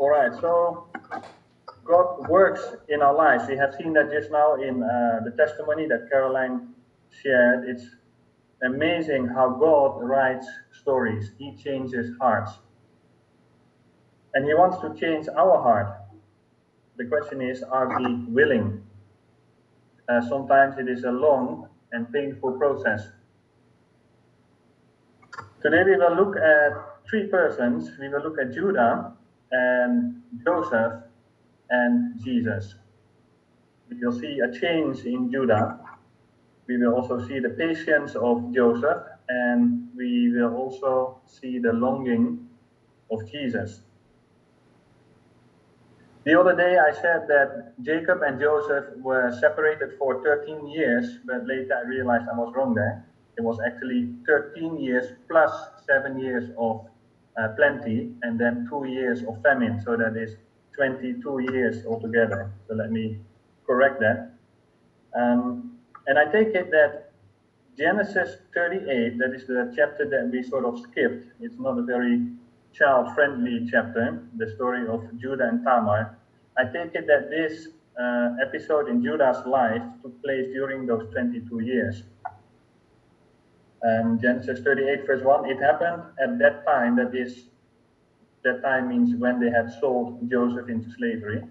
All right, so God works in our lives. We have seen that just now in uh, the testimony that Caroline shared. It's amazing how God writes stories, He changes hearts. And He wants to change our heart. The question is are we willing? Uh, sometimes it is a long and painful process. Today we will look at three persons. We will look at Judah and Joseph and Jesus. We will see a change in Judah. We will also see the patience of Joseph, and we will also see the longing of Jesus. The other day I said that Jacob and Joseph were separated for 13 years, but later I realized I was wrong there. It was actually 13 years plus seven years of uh, plenty and then two years of famine. So that is 22 years altogether. So let me correct that. Um, and I take it that Genesis 38, that is the chapter that we sort of skipped. It's not a very child friendly chapter, the story of Judah and Tamar. I take it that this uh, episode in Judah's life took place during those 22 years. Um, Genesis 38, verse 1, it happened at that time, that is that time means when they had sold Joseph into slavery.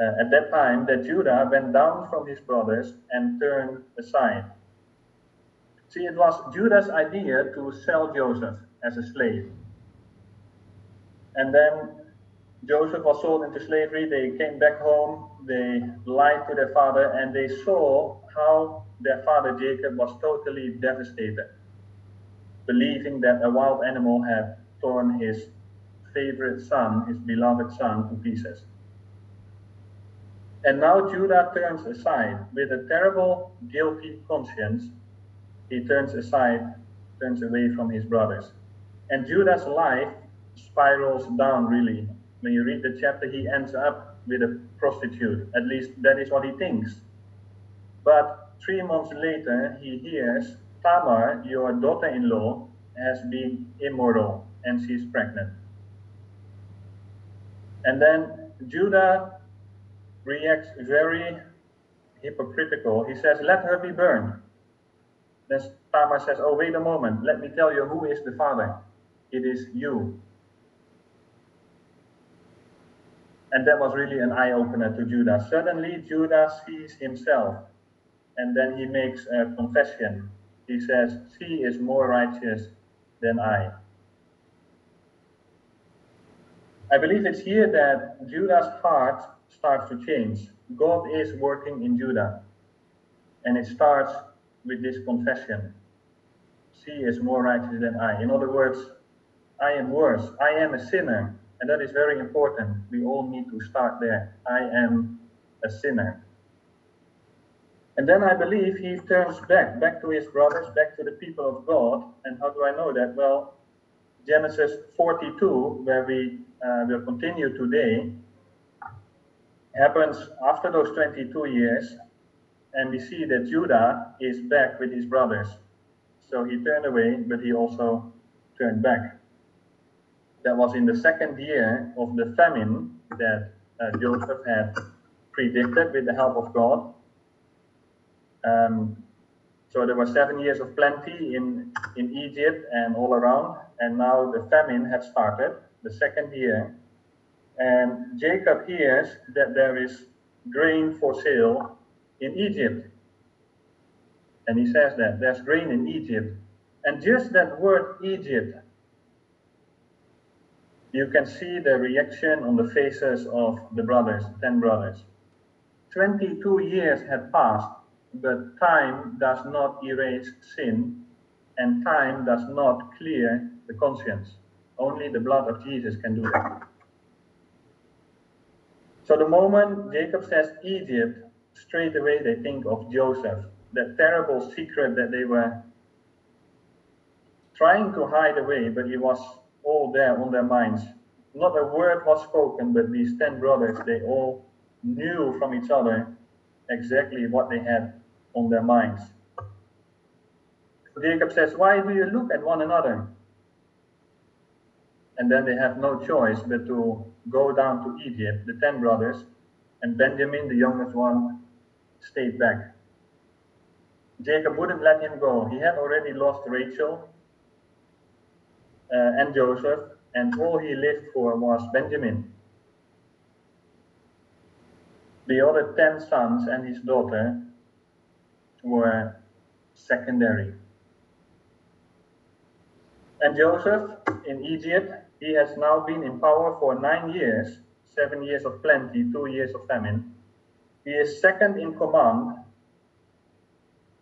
Uh, at that time, that Judah went down from his brothers and turned aside. See, it was Judah's idea to sell Joseph as a slave. And then Joseph was sold into slavery. They came back home. They lied to their father, and they saw how their father Jacob was totally devastated, believing that a wild animal had torn his favorite son, his beloved son, to pieces. And now Judah turns aside with a terrible, guilty conscience. He turns aside, turns away from his brothers. And Judah's life spirals down, really. When you read the chapter, he ends up with a prostitute. At least that is what he thinks. But three months later, he hears Tamar, your daughter in law, has been immoral and she's pregnant. And then Judah reacts very hypocritical. He says, Let her be burned. Then Tamar says, Oh, wait a moment. Let me tell you who is the father. It is you. And that was really an eye opener to Judah. Suddenly, Judah sees himself and then he makes a confession. He says, She is more righteous than I. I believe it's here that Judah's heart starts to change. God is working in Judah. And it starts with this confession. She is more righteous than I. In other words, I am worse. I am a sinner. And that is very important. We all need to start there. I am a sinner. And then I believe he turns back, back to his brothers, back to the people of God. And how do I know that? Well, Genesis 42, where we uh, will continue today, happens after those 22 years, and we see that Judah is back with his brothers. So he turned away, but he also turned back. That was in the second year of the famine that uh, Joseph had predicted with the help of God. Um, so there were seven years of plenty in, in Egypt and all around, and now the famine had started, the second year. And Jacob hears that there is grain for sale in Egypt. And he says that there's grain in Egypt. And just that word Egypt, you can see the reaction on the faces of the brothers, 10 brothers. 22 years had passed but time does not erase sin, and time does not clear the conscience. Only the blood of Jesus can do that. So the moment Jacob says Egypt, straight away they think of Joseph, that terrible secret that they were trying to hide away, but it was all there on their minds. Not a word was spoken, but these ten brothers, they all knew from each other exactly what they had on their minds. Jacob says, Why do you look at one another? And then they have no choice but to go down to Egypt, the ten brothers, and Benjamin, the youngest one, stayed back. Jacob wouldn't let him go. He had already lost Rachel uh, and Joseph, and all he lived for was Benjamin. The other ten sons and his daughter were secondary. And Joseph in Egypt, he has now been in power for nine years seven years of plenty, two years of famine. He is second in command.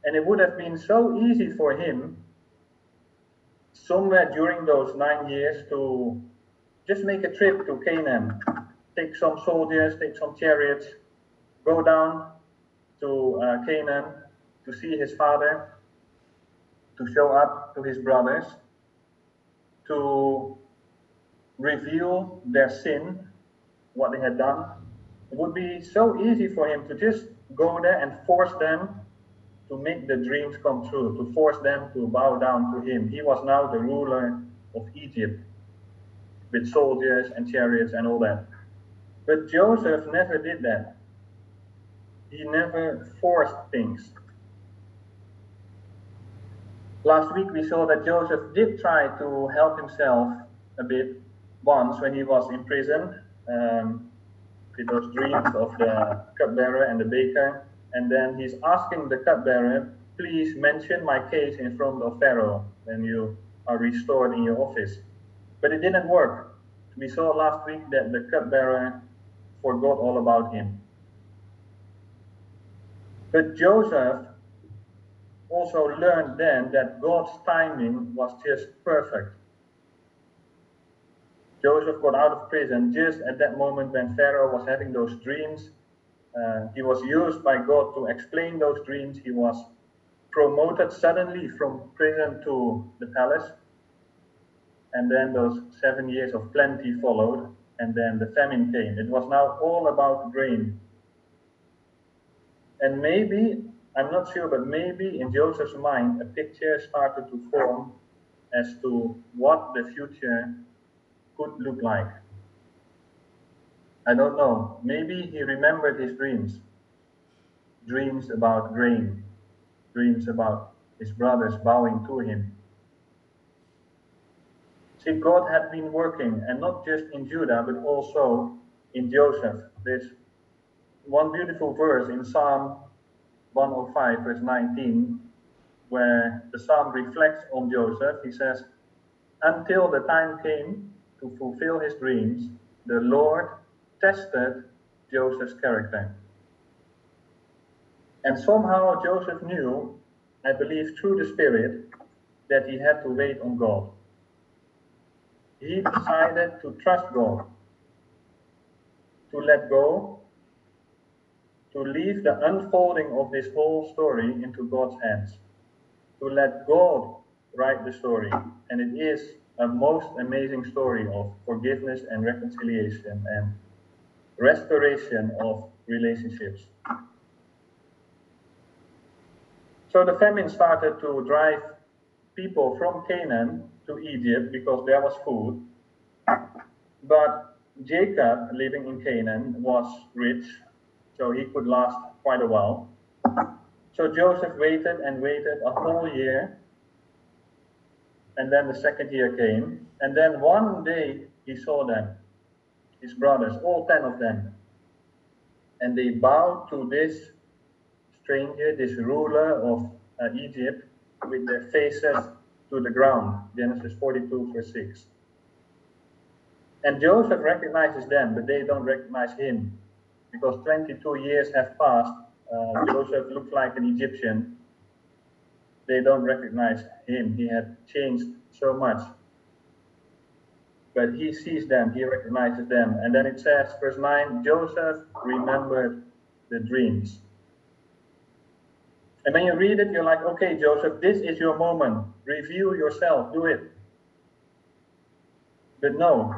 And it would have been so easy for him somewhere during those nine years to just make a trip to Canaan, take some soldiers, take some chariots, go down to uh, Canaan to see his father, to show up to his brothers, to reveal their sin, what they had done. It would be so easy for him to just go there and force them to make the dreams come true, to force them to bow down to him. He was now the ruler of Egypt with soldiers and chariots and all that. But Joseph never did that. He never forced things. Last week we saw that Joseph did try to help himself a bit once when he was in prison um, with those dreams of the cupbearer and the baker. And then he's asking the cupbearer, please mention my case in front of Pharaoh when you are restored in your office. But it didn't work. We saw last week that the cupbearer forgot all about him. But Joseph also learned then that God's timing was just perfect. Joseph got out of prison just at that moment when Pharaoh was having those dreams. Uh, he was used by God to explain those dreams. He was promoted suddenly from prison to the palace. And then those seven years of plenty followed, and then the famine came. It was now all about grain. And maybe, I'm not sure, but maybe in Joseph's mind, a picture started to form as to what the future could look like. I don't know. Maybe he remembered his dreams. Dreams about grain, dreams about his brothers bowing to him. See, God had been working, and not just in Judah, but also in Joseph. There's one beautiful verse in Psalm 105, verse 19, where the psalm reflects on Joseph. He says, Until the time came to fulfill his dreams, the Lord tested Joseph's character. And somehow Joseph knew, I believe through the Spirit, that he had to wait on God. He decided to trust God, to let go, to leave the unfolding of this whole story into God's hands, to let God write the story. And it is a most amazing story of forgiveness and reconciliation and restoration of relationships. So the famine started to drive people from Canaan to Egypt because there was food. But Jacob, living in Canaan, was rich, so he could last quite a while. So Joseph waited and waited a whole year and then the second year came. And then one day he saw them, his brothers, all ten of them. And they bowed to this stranger, this ruler of uh, Egypt, with their faces to the ground. Genesis 42, verse 6. And Joseph recognizes them, but they don't recognize him. Because 22 years have passed, uh, Joseph looks like an Egyptian, they don't recognize him. He had changed so much. But he sees them, he recognizes them. And then it says, verse 9 Joseph remembered the dreams. And when you read it, you're like, okay, Joseph, this is your moment. Reveal yourself, do it. But no,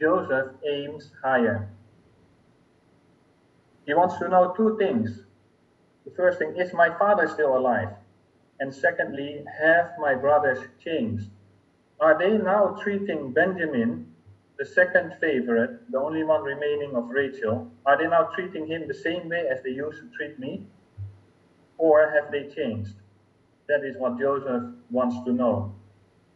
Joseph aims higher. He wants to know two things. The first thing is my father still alive? And secondly, have my brothers changed? are they now treating Benjamin, the second favorite, the only one remaining of Rachel, are they now treating him the same way as they used to treat me? Or have they changed? That is what Joseph wants to know.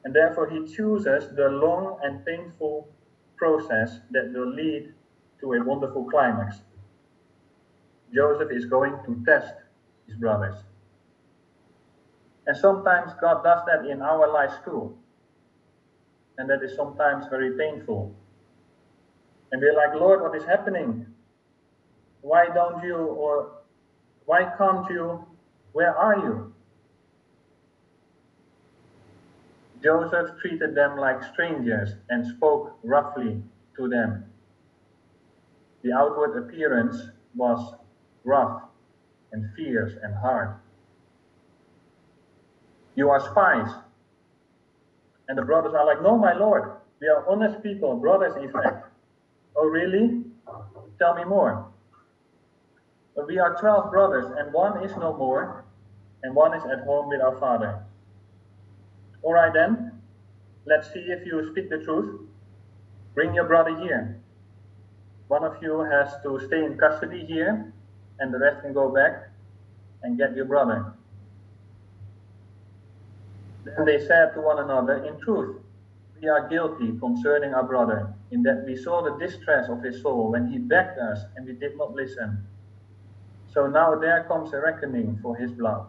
And therefore, he chooses the long and painful process that will lead to a wonderful climax. Joseph is going to test his brothers. And sometimes God does that in our lives too. And that is sometimes very painful. And we're like, Lord, what is happening? Why don't you, or why can't you? Where are you? Joseph treated them like strangers and spoke roughly to them. The outward appearance was rough and fierce and hard. You are spies. And the brothers are like, No, my lord, we are honest people, brothers, in fact. Oh, really? Tell me more. But we are 12 brothers, and one is no more, and one is at home with our father. All right, then, let's see if you speak the truth. Bring your brother here. One of you has to stay in custody here, and the rest can go back and get your brother. Then they said to one another, In truth, we are guilty concerning our brother, in that we saw the distress of his soul when he begged us and we did not listen. So now there comes a reckoning for his blood.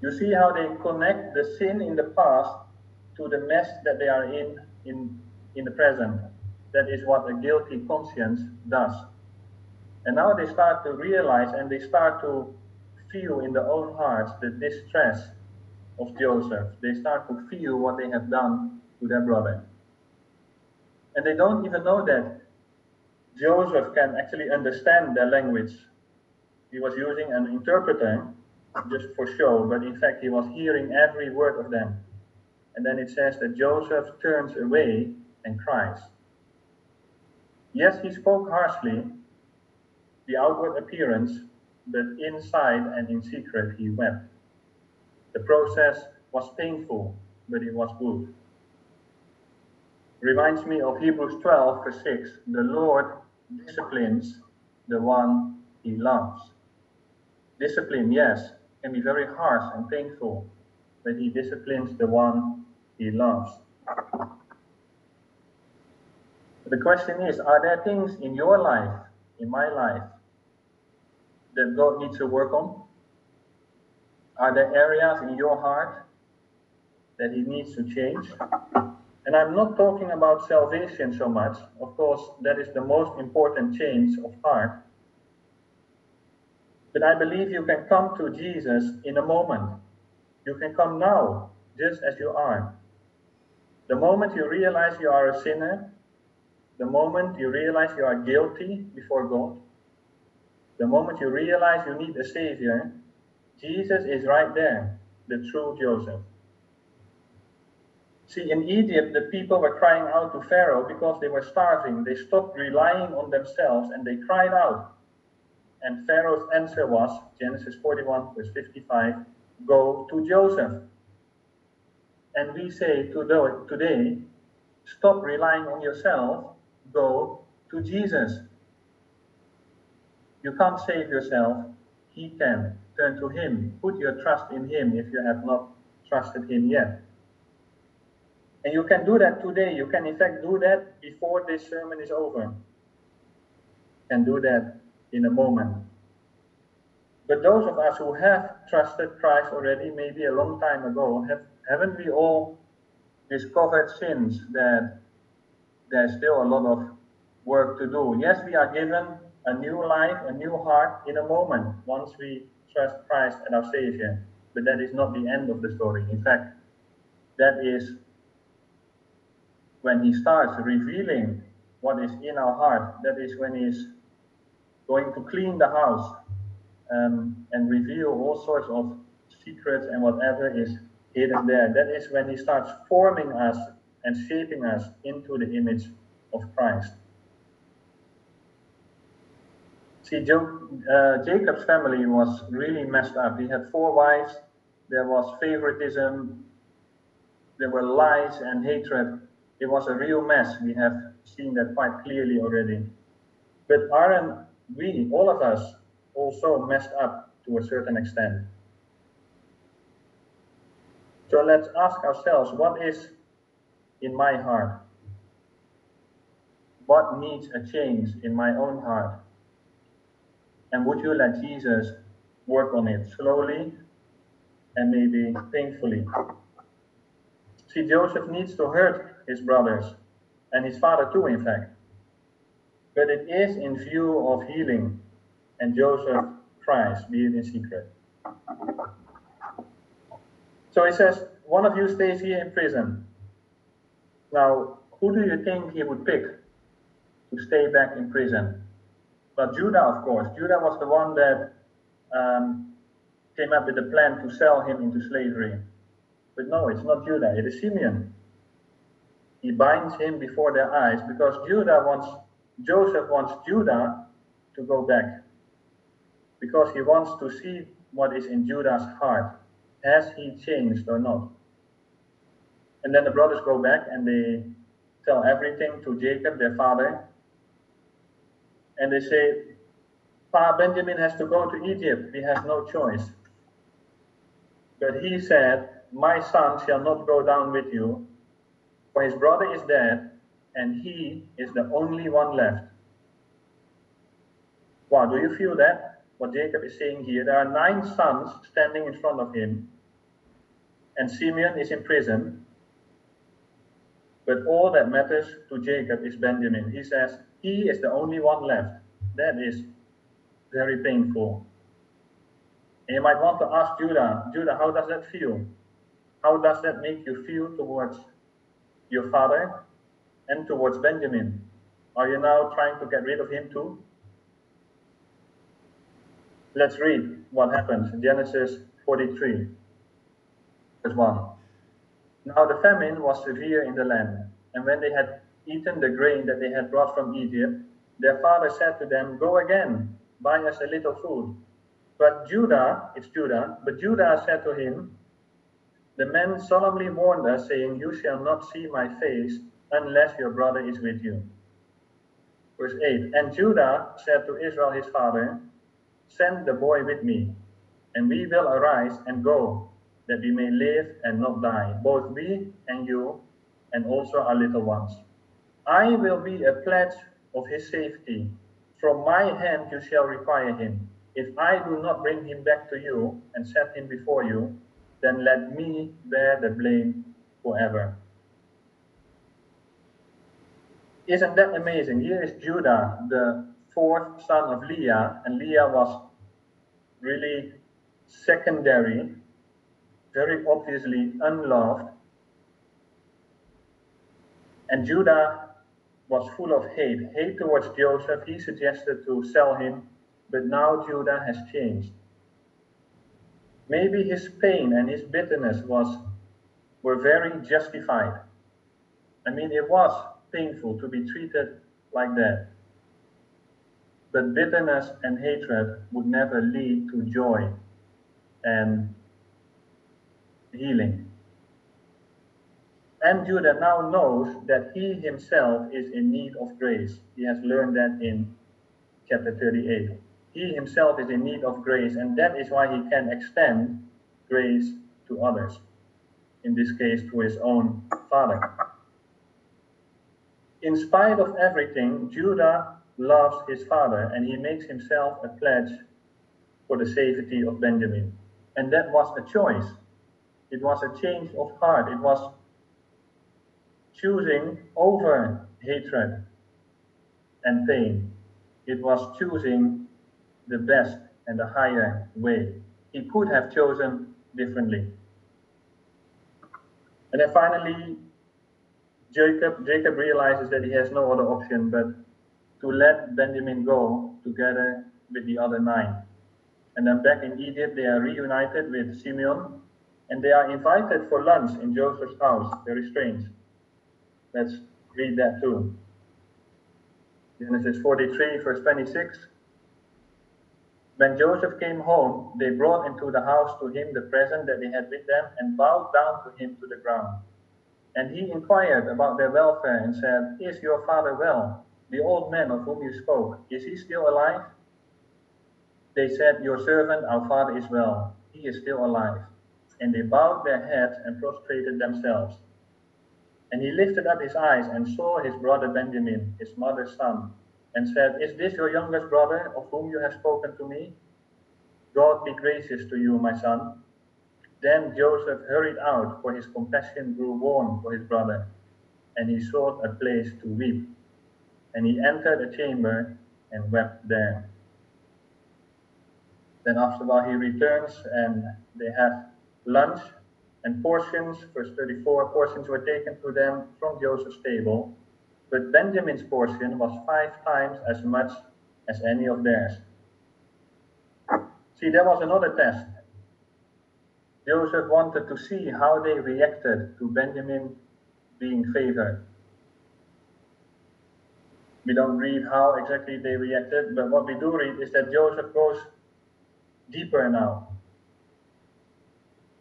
You see how they connect the sin in the past to the mess that they are in in, in the present. That is what a guilty conscience does. And now they start to realize and they start to feel in their own hearts the distress of Joseph. They start to feel what they have done to their brother. And they don't even know that Joseph can actually understand their language. He was using an interpreter just for show, but in fact, he was hearing every word of them. And then it says that Joseph turns away and cries. Yes, he spoke harshly, the outward appearance, but inside and in secret he wept. The process was painful, but it was good. Reminds me of Hebrews 12, verse 6. The Lord disciplines the one he loves. Discipline, yes, can be very harsh and painful, but he disciplines the one he loves. The question is Are there things in your life, in my life, that God needs to work on? Are there areas in your heart that He needs to change? And I'm not talking about salvation so much. Of course, that is the most important change of heart. But I believe you can come to Jesus in a moment. You can come now, just as you are. The moment you realize you are a sinner, the moment you realize you are guilty before God, the moment you realize you need a Savior, Jesus is right there, the true Joseph. See, in Egypt, the people were crying out to Pharaoh because they were starving. They stopped relying on themselves and they cried out. And Pharaoh's answer was Genesis 41, verse 55 Go to Joseph. And we say today, stop relying on yourself, go to Jesus. You can't save yourself, He can. Turn to Him. Put your trust in Him if you have not trusted Him yet. And you can do that today. You can, in fact, do that before this sermon is over. Can do that in a moment. But those of us who have trusted Christ already, maybe a long time ago, have, haven't we all discovered since that there's still a lot of work to do? Yes, we are given a new life, a new heart in a moment once we trust Christ as our Savior. But that is not the end of the story. In fact, that is when He starts revealing what is in our heart. That is when He's going to clean the house um, and reveal all sorts of secrets and whatever is hidden there. That is when He starts forming us and shaping us into the image of Christ. See, uh, Jacob's family was really messed up. He had four wives. There was favoritism. there were lies and hatred. It was a real mess. We have seen that quite clearly already. But aren't we, all of us, also messed up to a certain extent? So let's ask ourselves what is in my heart? What needs a change in my own heart? And would you let Jesus work on it slowly and maybe painfully? See, Joseph needs to hurt his brothers and his father too, in fact. But it is in view of healing, and Joseph tries, be it in secret. So he says, One of you stays here in prison. Now, who do you think he would pick to stay back in prison? Well, Judah, of course. Judah was the one that um, came up with the plan to sell him into slavery. But no, it's not Judah, it is Simeon. He binds him before their eyes because Judah wants, Joseph wants Judah to go back. Because he wants to see what is in Judah's heart. Has he changed or not? And then the brothers go back and they tell everything to Jacob, their father. And they say, Pa Benjamin has to go to Egypt. He has no choice. But he said, My son shall not go down with you, for his brother is dead, and he is the only one left. Wow, do you feel that? What Jacob is saying here. There are nine sons standing in front of him, and Simeon is in prison. But all that matters to Jacob is Benjamin. He says, He is the only one left. That is very painful. And you might want to ask Judah, Judah, how does that feel? How does that make you feel towards your father and towards Benjamin? Are you now trying to get rid of him too? Let's read what happens Genesis 43, verse 1. Now the famine was severe in the land, and when they had eaten the grain that they had brought from Egypt, their father said to them, Go again, buy us a little food. But Judah, it's Judah, but Judah said to him, The men solemnly warned us, saying, You shall not see my face unless your brother is with you. Verse 8 And Judah said to Israel his father, Send the boy with me, and we will arise and go, that we may live and not die, both we and you, and also our little ones. I will be a pledge of his safety. From my hand you shall require him. If I do not bring him back to you and set him before you, then let me bear the blame forever. Isn't that amazing? Here is Judah, the fourth son of Leah, and Leah was really secondary, very obviously unloved. And Judah was full of hate, hate towards Joseph. He suggested to sell him but now Judah has changed. Maybe his pain and his bitterness was were very justified. I mean, it was painful to be treated like that. But bitterness and hatred would never lead to joy and healing. And Judah now knows that he himself is in need of grace. He has learned that in chapter 38 he himself is in need of grace, and that is why he can extend grace to others, in this case to his own father. In spite of everything, Judah loves his father, and he makes himself a pledge for the safety of Benjamin. And that was a choice. It was a change of heart. It was choosing over hatred and pain. It was choosing the best and the higher way. He could have chosen differently. And then finally, Jacob, Jacob realizes that he has no other option but to let Benjamin go together with the other nine. And then back in Egypt, they are reunited with Simeon and they are invited for lunch in Joseph's house. Very strange. Let's read that too. Genesis 43, verse 26. When Joseph came home, they brought into the house to him the present that they had with them and bowed down to him to the ground. And he inquired about their welfare and said, Is your father well? The old man of whom you spoke, is he still alive? They said, Your servant, our father, is well. He is still alive. And they bowed their heads and prostrated themselves. And he lifted up his eyes and saw his brother Benjamin, his mother's son, and said, Is this your youngest brother of whom you have spoken to me? God be gracious to you, my son. Then Joseph hurried out, for his compassion grew warm for his brother, and he sought a place to weep. And he entered a chamber and wept there. Then after a while he returns and they have lunch and portions, verse 34, portions were taken to them from Joseph's table, but Benjamin's portion was five times as much as any of theirs. See, there was another test. Joseph wanted to see how they reacted to Benjamin being favored. We don't read how exactly they reacted, but what we do read is that Joseph goes deeper now.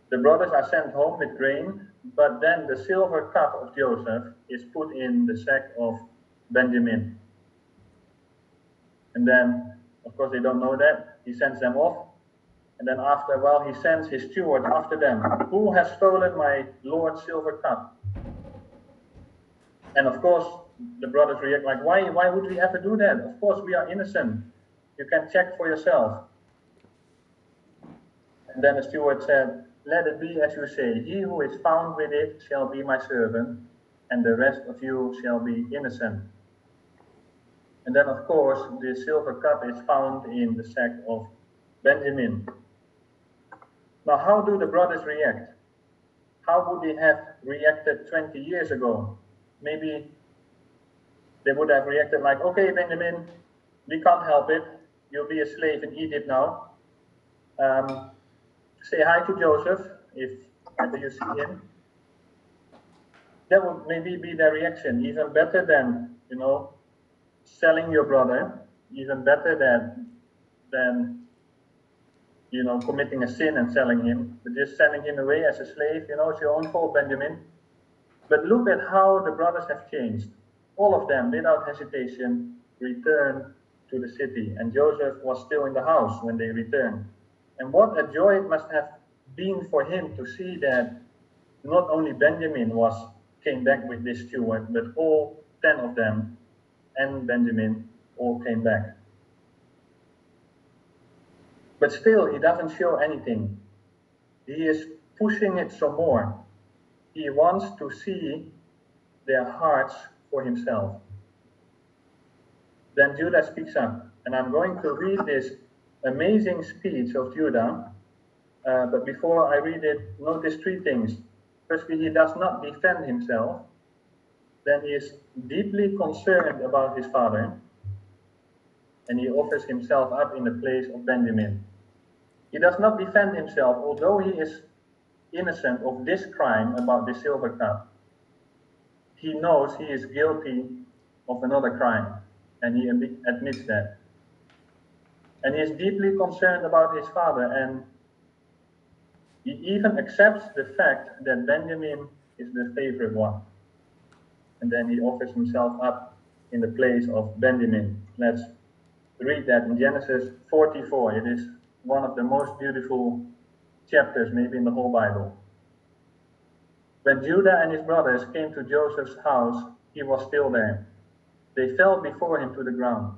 The brothers are sent home with grain, but then the silver cup of Joseph is put in the sack of Benjamin. And then, of course, they don't know that. He sends them off. And then after a while, he sends his steward after them. Who has stolen my Lord's silver cup? And of course, the brothers react like, why, why would we ever do that? Of course, we are innocent. You can check for yourself. And then the steward said, Let it be as you say. He who is found with it shall be my servant, and the rest of you shall be innocent. And then, of course, the silver cup is found in the sack of Benjamin. Now, how do the brothers react? How would they have reacted 20 years ago? Maybe they would have reacted like, okay, Benjamin, we can't help it. You'll be a slave in Egypt now. Um, say hi to Joseph if ever you see him. That would maybe be their reaction, even better than, you know, selling your brother, even better than than you know committing a sin and selling him, but just sending him away as a slave, you know, it's your own fault, Benjamin. But look at how the brothers have changed. All of them, without hesitation, returned to the city, and Joseph was still in the house when they returned. And what a joy it must have been for him to see that not only Benjamin was came back with this steward, but all ten of them and Benjamin all came back. But still, he doesn't show anything. He is pushing it some more. He wants to see their hearts for himself. Then Judah speaks up, and I'm going to read this amazing speech of Judah. Uh, but before I read it, notice three things. Firstly, he does not defend himself. Then he is deeply concerned about his father. And he offers himself up in the place of Benjamin. He does not defend himself, although he is innocent of this crime about the silver cup. He knows he is guilty of another crime, and he admits that. And he is deeply concerned about his father, and he even accepts the fact that Benjamin is the favorite one. And then he offers himself up in the place of Benjamin. Let's read that in Genesis 44. It is one of the most beautiful chapters, maybe in the whole Bible. When Judah and his brothers came to Joseph's house, he was still there. They fell before him to the ground.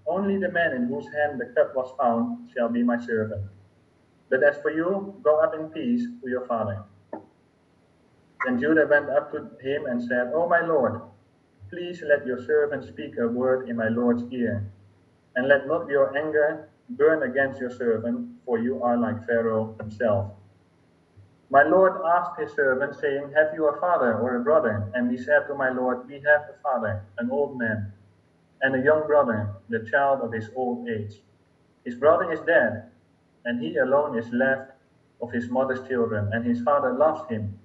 Only the man in whose hand the cup was found shall be my servant. But as for you, go up in peace to your father. Then Judah went up to him and said, O my lord, please let your servant speak a word in my lord's ear, and let not your anger burn against your servant, for you are like Pharaoh himself. My Lord asked his servant, saying, Have you a father or a brother? And he said to my Lord, We have a father, an old man, and a young brother, the child of his old age. His brother is dead, and he alone is left of his mother's children, and his father loves him.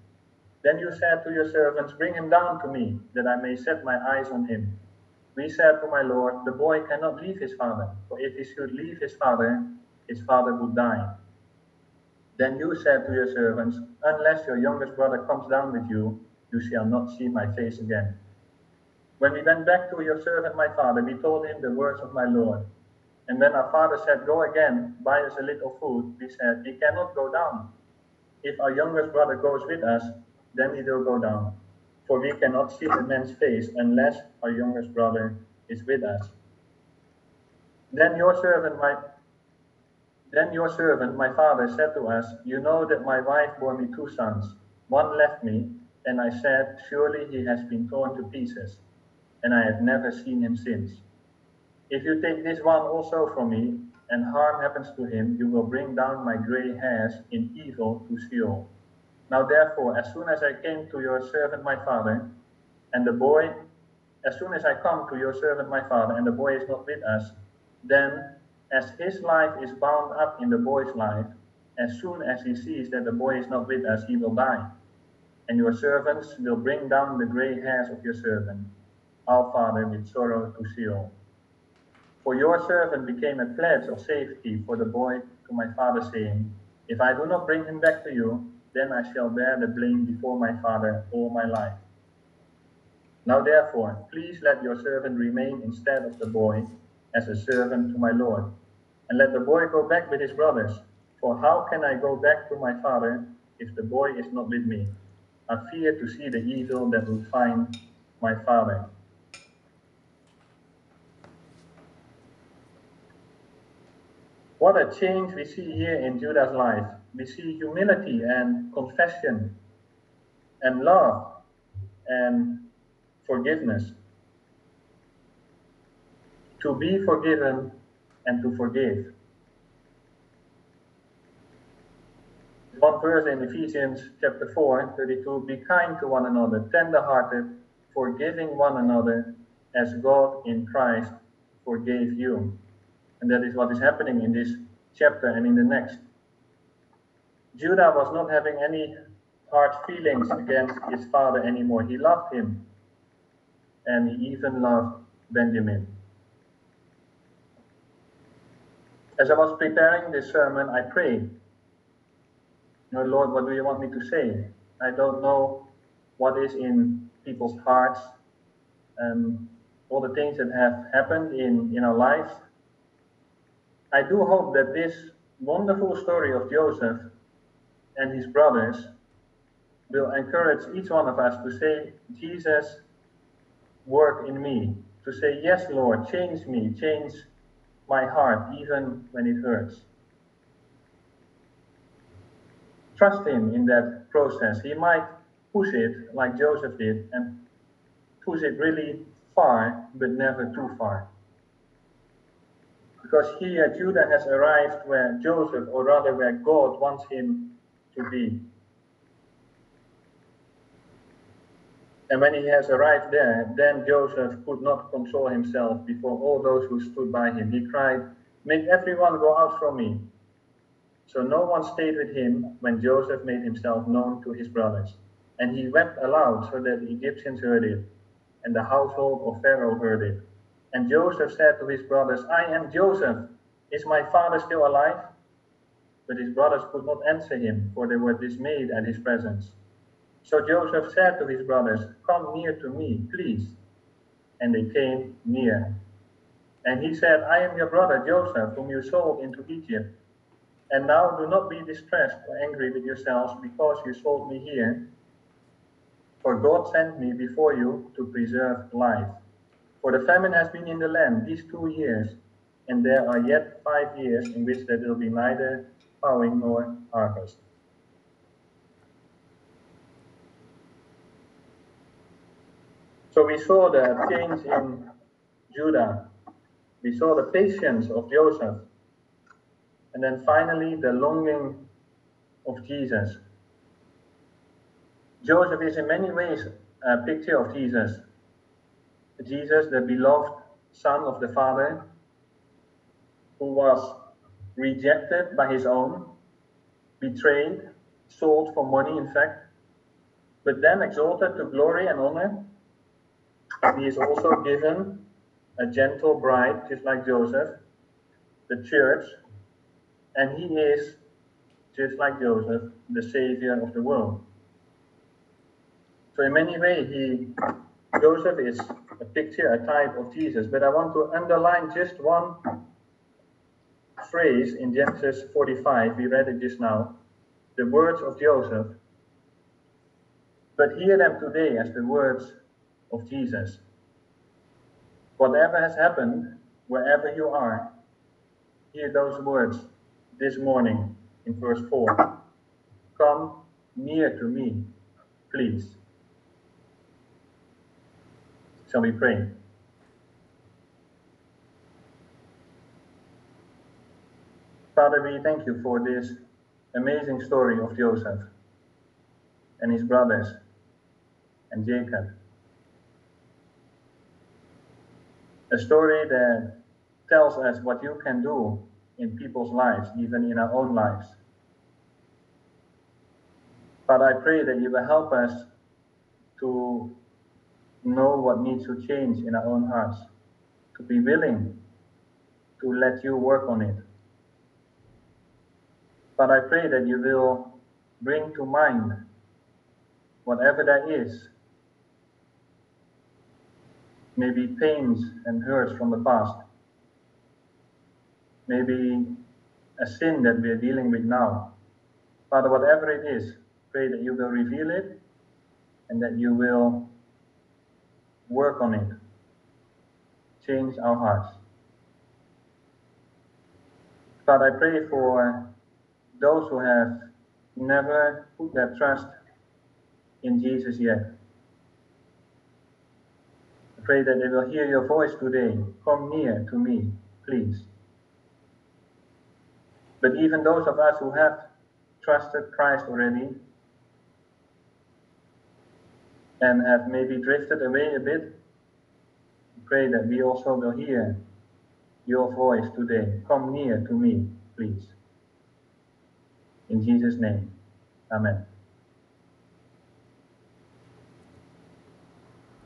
Then you said to your servants, Bring him down to me, that I may set my eyes on him. We said to my Lord, The boy cannot leave his father, for if he should leave his father, his father would die. Then you said to your servants, Unless your youngest brother comes down with you, you shall not see my face again. When we went back to your servant my father, we told him the words of my Lord. And when our father said, Go again, buy us a little food, we said, We cannot go down. If our youngest brother goes with us, then he will go down. For we cannot see the man's face unless our youngest brother is with us. Then your servant, my then your servant, my father, said to us, You know that my wife bore me two sons. One left me, and I said, Surely he has been torn to pieces, and I have never seen him since. If you take this one also from me, and harm happens to him, you will bring down my gray hairs in evil to Sheol. Now therefore, as soon as I came to your servant my father, and the boy, as soon as I come to your servant my father, and the boy is not with us, then as his life is bound up in the boy's life, as soon as he sees that the boy is not with us, he will die. And your servants will bring down the gray hairs of your servant, our father, with sorrow to Sheol. For your servant became a pledge of safety for the boy to my father, saying, If I do not bring him back to you, then I shall bear the blame before my father all my life. Now therefore, please let your servant remain instead of the boy as a servant to my Lord. And let the boy go back with his brothers. For how can I go back to my father if the boy is not with me? I fear to see the evil that will find my father. What a change we see here in Judah's life. We see humility and confession and love and forgiveness to be forgiven and to forgive. One verse in Ephesians chapter 4, 32 Be kind to one another, tender hearted, forgiving one another as God in Christ forgave you. And that is what is happening in this chapter and in the next. Judah was not having any hard feelings against his father anymore. He loved him. And he even loved Benjamin. As I was preparing this sermon, I prayed, "No, Lord, what do you want me to say? I don't know what is in people's hearts and all the things that have happened in, in our lives. I do hope that this wonderful story of Joseph and his brothers will encourage each one of us to say, Jesus, work in me. To say, Yes, Lord, change me, change my heart even when it hurts. Trust Him in that process. He might push it like Joseph did and push it really far, but never too far. Because here uh, Judah has arrived where Joseph, or rather where God wants him to be. And when he has arrived there, then Joseph could not control himself before all those who stood by him. He cried, Make everyone go out from me. So no one stayed with him when Joseph made himself known to his brothers. And he wept aloud so that the Egyptians heard it, and the household of Pharaoh heard it. And Joseph said to his brothers, I am Joseph. Is my father still alive? But his brothers could not answer him, for they were dismayed at his presence. So Joseph said to his brothers, Come near to me, please. And they came near. And he said, I am your brother Joseph, whom you sold into Egypt. And now do not be distressed or angry with yourselves because you sold me here. For God sent me before you to preserve life. For the famine has been in the land these two years, and there are yet five years in which there will be neither plowing nor harvest. So we saw the change in Judah. We saw the patience of Joseph. And then finally, the longing of Jesus. Joseph is in many ways a picture of Jesus. Jesus, the beloved son of the Father, who was rejected by his own, betrayed, sold for money, in fact, but then exalted to glory and honor. He is also given a Gentile bride, just like Joseph, the church, and he is, just like Joseph, the savior of the world. So in many ways, he Joseph is a picture, a type of Jesus. But I want to underline just one phrase in Genesis 45. We read it just now. The words of Joseph. But hear them today as the words of Jesus. Whatever has happened, wherever you are, hear those words this morning in verse 4. Come near to me, please. Shall we pray? Father, we thank you for this amazing story of Joseph and his brothers and Jacob. A story that tells us what you can do in people's lives, even in our own lives. But I pray that you will help us to know what needs to change in our own hearts, to be willing to let you work on it. But I pray that you will bring to mind whatever that is, maybe pains and hurts from the past, maybe a sin that we are dealing with now. Father, whatever it is, pray that you will reveal it and that you will work on it, change our hearts. Father, I pray for those who have never put their trust in Jesus yet. I pray that they will hear your voice today. Come near to me, please. But even those of us who have trusted Christ already, and have maybe drifted away a bit, pray that we also will hear your voice today. Come near to me, please. In Jesus' name, Amen.